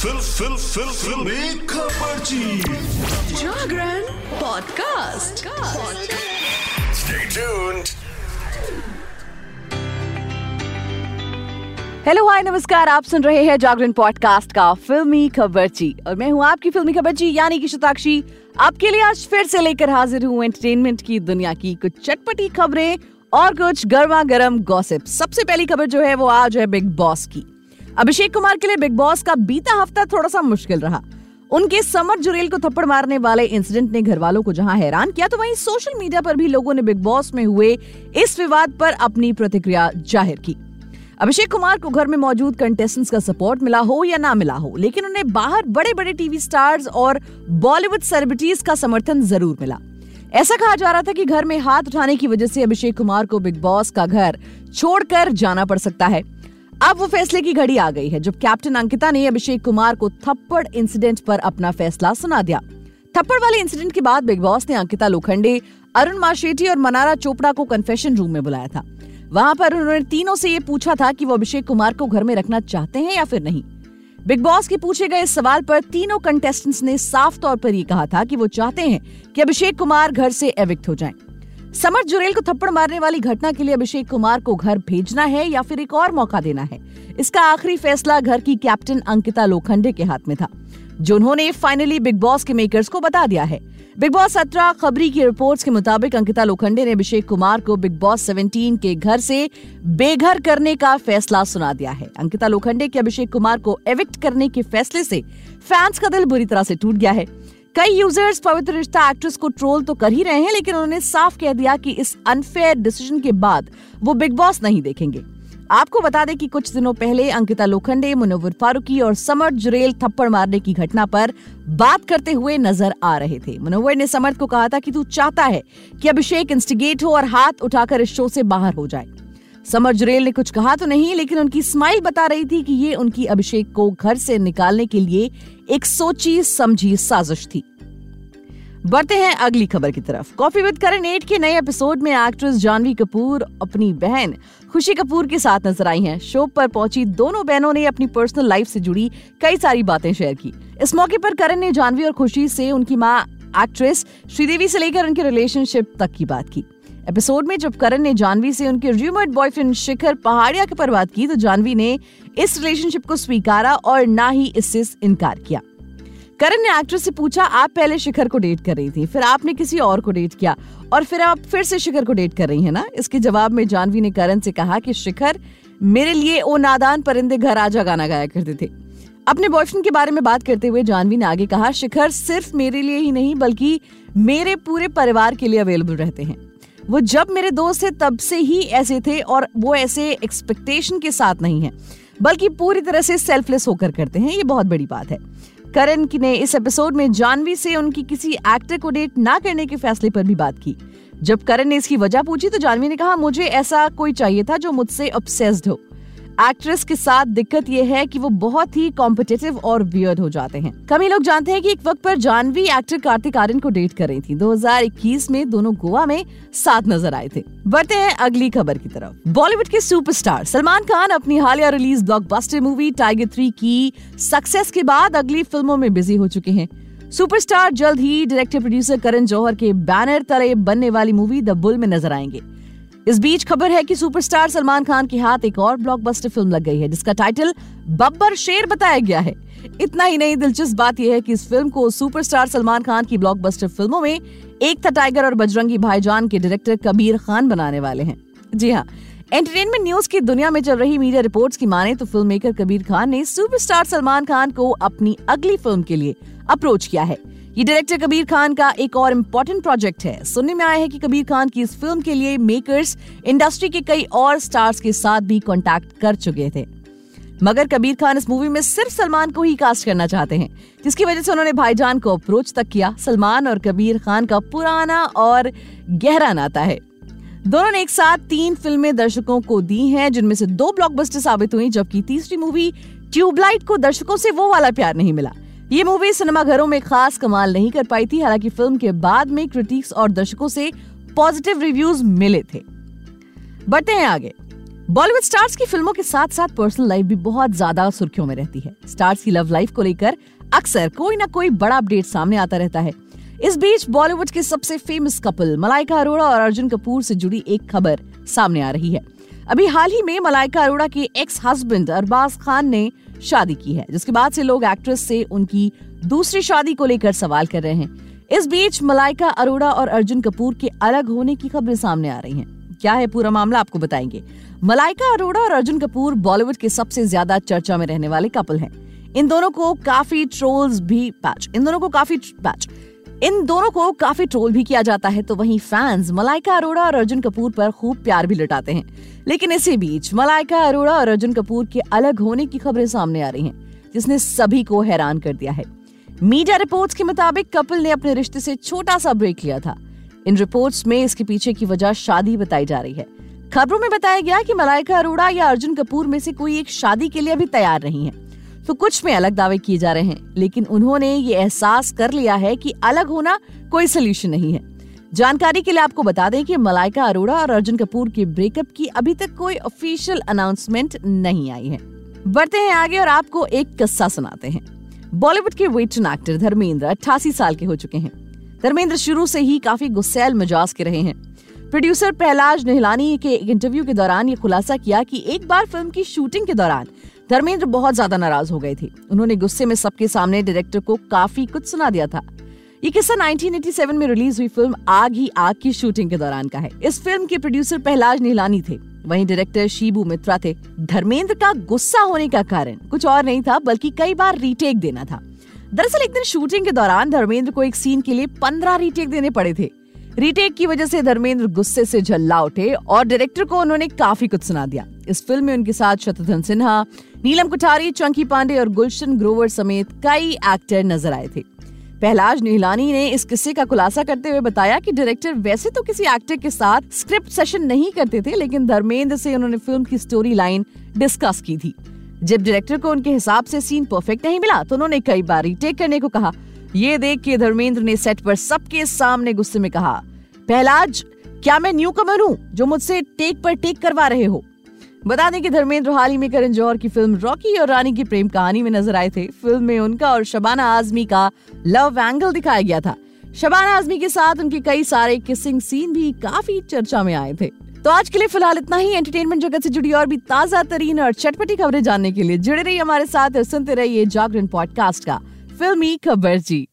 Fill फिल फिल fill. Khabarchi Jagran podcast. Stay tuned. Hello hi नमस्कार। आप सुन रहे हैं जागरण पॉडकास्ट का फिल्मी खबरची और मैं हूँ आपकी फिल्मी खबरची यानी कि शताक्षी। आपके लिए आज फिर से लेकर हाजिर हूँ एंटरटेनमेंट की दुनिया की कुछ चटपटी खबरें और कुछ गर्मा गर्म गॉसिप सबसे पहली खबर जो है वो आज है बिग बॉस की। अभिषेक कुमार के लिए बिग बॉस का बीता हफ़्ता थोड़ा सा मुश्किल रहा। उनके समर जुरेल को थप्पड़ मारने वाले इंसिडेंट ने घर वालों को जहाँ हैरान किया तो वहीं सोशल मीडिया पर भी लोगों ने बिग बॉस में हुए इस विवाद पर अपनी प्रतिक्रिया ज़ाहिर की। अभिषेक कुमार को घर में मौजूद कंटेस्टेंट्स का सपोर्ट मिला हो या ना मिला हो, लेकिन उन्हें बाहर बड़े बड़े टीवी स्टार्स और बॉलीवुड सेलिब्रिटीज का समर्थन ज़रूर मिला। ऐसा कहा जा रहा था कि घर में हाथ उठाने की वजह से अभिषेक कुमार को बिग बॉस का घर छोड़कर जाना पड़ सकता है। अब वो फैसले की घड़ी आ गई है, जब कैप्टन अंकिता ने अभिषेक कुमार को थप्पड़ इंसिडेंट पर अपना फैसला सुना दिया। थप्पड़ वाले इंसिडेंट के बाद बिग बॉस ने अंकिता लोखंडे, अरुण माशेटी और मनारा चोपड़ा को कन्फेशन रूम में बुलाया था। वहाँ पर उन्होंने तीनों से ये पूछा था कि वो अभिषेक कुमार को घर में रखना चाहते हैं या फिर नहीं। बिग बॉस के पूछे गए इस सवाल पर तीनों कंटेस्टेंट्स ने साफ़ तौर पर ये कहा था कि वो चाहते हैं कि अभिषेक कुमार घर से एविक्ट हो जाएँ। समर जुरेल को थप्पड़ मारने वाली घटना के लिए अभिषेक कुमार को घर भेजना है या फिर एक और मौका देना है? इसका आखिरी फैसला घर की कैप्टन अंकिता लोखंडे के हाथ में था, जो उन्होंने फाइनली बिग बॉस के मेकर्स को बता दिया है। बिग बॉस सत्रह खबरी की रिपोर्ट्स के मुताबिक अंकिता लोखंडे ने अभिषेक कुमार को बिग बॉस 17 के घर से बेघर करने का फैसला सुना दिया है। अंकिता लोखंडे के अभिषेक कुमार को एविक्ट करने के फैसले से फैंस का दिल बुरी तरह से टूट गया है। कई यूज़र्स पवित्र रिश्ता एक्ट्रेस को ट्रोल तो कर ही रहे हैं, लेकिन उन्होंने साफ़ कह दिया कि इस अनफेयर डिसीज़न के बाद वो बिग बॉस नहीं देखेंगे। आपको बता दें कि कुछ दिनों पहले अंकिता लोखंडे, मुनव्वर फारूकी और समर्थ जुरेल थप्पड़ मारने की घटना पर बात करते हुए नज़र आ रहे थे। मुनव्वर ने समर्थ को कहा था कि तू चाहता है कि अभिषेक इंस्टिगेट हो और हाथ उठाकर इस शो से बाहर हो जाए। समर जुरेल ने कुछ कहा तो नहीं, लेकिन उनकी स्माइल बता रही थी कि ये उनकी अभिषेक को घर से निकालने के लिए एक सोची समझी साजिश थी। बढ़ते हैं अगली खबर की तरफ़। कॉफ़ी विद करण एट के नए एपिसोड में एक्ट्रेस जानवी कपूर अपनी बहन खुशी कपूर के साथ नज़र आई हैं। शो पर पहुँची दोनों बहनों ने अपनी पर्सनल लाइफ से जुड़ी कई सारी बातें शेयर की। इस मौके पर करण ने जानवी और खुशी से उनकी माँ एक्ट्रेस श्रीदेवी से लेकर उनके रिलेशनशिप तक की बात की। एपिसोड में जब करण ने जानवी से उनके रूमर्ड बॉयफ्रेंड शिखर पहाड़िया के पर बात की तो जानवी ने इस रिलेशनशिप को स्वीकारा और ना ही इससे इनकार किया। करण ने एक्ट्रेस से पूछा, आप पहले शिखर को डेट कर रही थी, फिर आपने किसी और को डेट किया और फिर आप फिर से शिखर को डेट कर रही है ना? इसके जवाब में जानवी ने करण से कहा कि, शिखर, मेरे लिए ओ नादान परिंदे घर आजा गाना गाया करते थे। अपने बॉयफ्रेंड के बारे में बात करते हुए जानवी ने आगे कहा, शिखर, सिर्फ़ मेरे लिए ही नहीं, बल्कि मेरे पूरे परिवार के लिए अवेलेबल रहते हैं। वो जब मेरे दोस्त थे, तब से ही ऐसे थे और वो ऐसे एक्सपेक्टेशन के साथ नहीं है, बल्कि पूरी तरह से सेल्फलेस होकर करते हैं। ये बहुत बड़ी बात है। करण की ने इस एपिसोड में जानवी से उनकी किसी एक्टर को डेट ना करने के फैसले पर भी बात की। जब करण ने इसकी वजह पूछी तो जानवी ने कहा, मुझे ऐसा कोई चाहिए था जो मुझसे ऑब्सेस्ड हो। एक्ट्रेस के साथ दिक्कत ये है कि वो बहुत ही कॉम्पिटेटिव और वियर्ड हो जाते हैं। कम लोग जानते हैं कि एक वक्त पर जानवी एक्टर कार्तिक आर्यन को डेट कर रही थी। 2021 में दोनों गोवा में साथ नज़र आए थे। बढ़ते हैं अगली खबर की तरफ़। बॉलीवुड के सुपरस्टार सलमान खान अपनी हालिया release blockbuster movie Tiger three की सक्सेस के बाद अगली फ़िल्मों में बिज़ी हो चुके हैं। सुपरस्टार जल्द ही डायरेक्टर प्रोड्यूसर करण जौहर के बैनर तले बनने वाली मूवी द बुल में नज़र आएँगे। इस बीच खबर है कि सुपरस्टार सलमान खान के हाथ एक और ब्लॉकबस्टर फ़िल्म लग गई है, जिसका टाइटल बब्बर शेर बताया गया है। इतना ही नहीं, दिलचस्प बात यह है कि इस फ़िल्म को सुपरस्टार सलमान खान की ब्लॉकबस्टर फ़िल्मों में एक था टाइगर और बजरंगी भाईजान के डायरेक्टर कबीर खान बनाने वाले हैं। जी हाँ एंटरटेनमेंट न्यूज़ की दुनिया में चल रही मीडिया रिपोर्ट्स की माने तो फ़िल्म मेकर कबीर खान ने सुपरस्टार सलमान खान को अपनी अगली फ़िल्म के लिए अप्रोच किया है। ये डायरेक्टर कबीर खान का एक और इम्पोर्टेंट प्रोजेक्ट है। सुनने में आया है कि कबीर खान की इस फ़िल्म के लिए मेकर्स इंडस्ट्री के कई और स्टार्स के साथ भी कांटेक्ट कर चुके थे। मगर कबीर खान इस मूवी में सिर्फ़ सलमान को ही कास्ट करना चाहते हैं, जिसकी वजह से उन्होंने भाईजान को अप्रोच तक किया। सलमान और कबीर खान का पुराना और गहरा नाता है। दोनों ने एक साथ तीन फ़िल्में दर्शकों को दी हैं, जिनमें से दो ब्लॉकबस्टर साबित हुई, जबकि तीसरी मूवी ट्यूबलाइट को दर्शकों से वो वाला प्यार नहीं मिला। ये मूवी सिनेमाघरों में खास कमाल नहीं कर पाई थी, हालाँकि फ़िल्म के बाद में क्रिटिक्स और दर्शकों से पॉजिटिव रिव्यूज़ मिले थे। बढ़ते हैं आगे। बॉलीवुड स्टार्स की फ़िल्मों के साथ साथ पर्सनल लाइफ भी बहुत ज़्यादा सुर्खियों में रहती है। स्टार्स की लव लाइफ को लेकर अक्सर कोई ना कोई बड़ा अपडेट सामने आता रहता है। इस बीच बॉलीवुड के सबसे फ़ेमस कपल मलाइका अरोड़ा और अर्जुन कपूर से जुड़ी एक खबर सामने आ रही है। अभी हाल ही में मलाइका अरोड़ा के एक्स हस्बैंड अरबाज खान ने शादी की है, जिसके बाद से लोग एक्ट्रेस से उनकी दूसरी शादी को लेकर सवाल कर रहे हैं। इस बीच मलाइका, अरोड़ा और अर्जुन कपूर के अलग होने की खबरें सामने आ रही हैं। क्या है पूरा मामला, आपको बताएँगे। मलाइका, अरोड़ा और अर्जुन कपूर बॉलीवुड के सबसे ज़्यादा चर्चा में रहने वाले कपल हैं। इन दोनों को काफ़ी ट्रोल्स भी पैच इन दोनों को काफ़ी पैच इन दोनों को काफ़ी ट्रोल भी किया जाता है तो वहीं फैंस मलाइका अरोड़ा और अर्जुन कपूर पर खूब प्यार भी लुटाते हैं। लेकिन इसी बीच मलाइका अरोड़ा और अर्जुन कपूर के अलग होने की खबरें सामने आ रही हैं, जिसने सभी को हैरान कर दिया है। मीडिया रिपोर्ट्स के मुताबिक कपिल ने अपने रिश्ते से छोटा सा ब्रेक लिया था। इन रिपोर्ट्स में इसके पीछे की वजह शादी बताई जा रही है। खबरों में बताया गया कि मलाइका अरोड़ा या अर्जुन कपूर में से कोई एक शादी के लिए अभी तैयार नहीं है। तो कुछ में अलग दावे किए जा रहे हैं, लेकिन उन्होंने ये एहसास कर लिया है कि अलग होना कोई सोल्यूशन नहीं है। जानकारी के लिए आपको बता दें कि मलाइका अरोड़ा और अर्जुन कपूर के ब्रेकअप की अभी तक कोई ऑफिशियल अनाउंसमेंट नहीं आई है। बढ़ते हैं आगे और आपको एक किस्सा सुनाते हैं। बॉलीवुड के वेटन एक्टर धर्मेंद्र अट्ठासी साल के हो चुके हैं। धर्मेंद्र शुरू से ही काफ़ी गुस्सेल मिजाज के रहे हैं। प्रोड्यूसर पहलाज नेहलानी के एक इंटरव्यू के दौरान ये खुलासा किया कि एक बार फ़िल्म की शूटिंग के दौरान धर्मेंद्र बहुत ज़्यादा नाराज़ हो गए थे। उन्होंने गुस्से में सबके सामने डायरेक्टर को काफ़ी कुछ सुना दिया था। ये किस्सा 1987 में रिलीज़ हुई फ़िल्म आग ही आग की शूटिंग के दौरान का है। इस फ़िल्म के प्रोड्यूसर पहलाज नीलानी थे। वहीं डायरेक्टर शिबू मित्रा थे। धर्मेंद्र का गुस्सा होने का कारण कुछ और नहीं था, बल्कि कई बार रीटेक देना था। दरअसल एक दिन शूटिंग के दौरान धर्मेंद्र को एक सीन के लिए पंद्रह रीटेक देने पड़े थे। रीटेक की वजह से धर्मेंद्र गुस्से से झल्ला उठे और डायरेक्टर को उन्होंने काफ़ी कुछ सुना दिया। इस फ़िल्म में उनके साथ शत्रुघ्न सिन्हा, नीलम कुठारी, चंकी पांडे और गुलशन ग्रोवर समेत कई एक्टर नज़र आए थे। पहलाज नीलानी ने इस किस्से का खुलासा करते हुए बताया कि डायरेक्टर वैसे तो किसी एक्टर के साथ स्क्रिप्ट सेशन नहीं करते थे, लेकिन धर्मेंद्र से उन्होंने फ़िल्म की स्टोरी लाइन डिस्कस की थी। जब डायरेक्टर को उनके हिसाब से सीन परफेक्ट नहीं मिला तो उन्होंने कई बार रीटेक करने को कहा। ये देख के धर्मेंद्र ने सेट पर सबके सामने गुस्से में कहा, पहलाज, क्या मैं न्यू कमर हूँ जो मुझसे टेक पर टेक करवा रहे हो? बता दें कि धर्मेंद्र हाल ही में करण जौहर की फ़िल्म रॉकी और रानी की प्रेम कहानी में नज़र आए थे। फ़िल्म में उनका और शबाना आजमी का लव एंगल दिखाया गया था। शबाना आजमी के साथ उनके कई सारे किसिंग सीन भी काफ़ी चर्चा में आए थे। तो आज के लिए फ़िलहाल इतना ही। एंटरटेनमेंट जगत से जुड़ी और भी ताज़ा तरीन और चटपटी खबरें जानने के लिए जुड़े रहिए हमारे साथ और सुनते रहिए जागरण पॉडकास्ट का। फिल्मी खबर जी।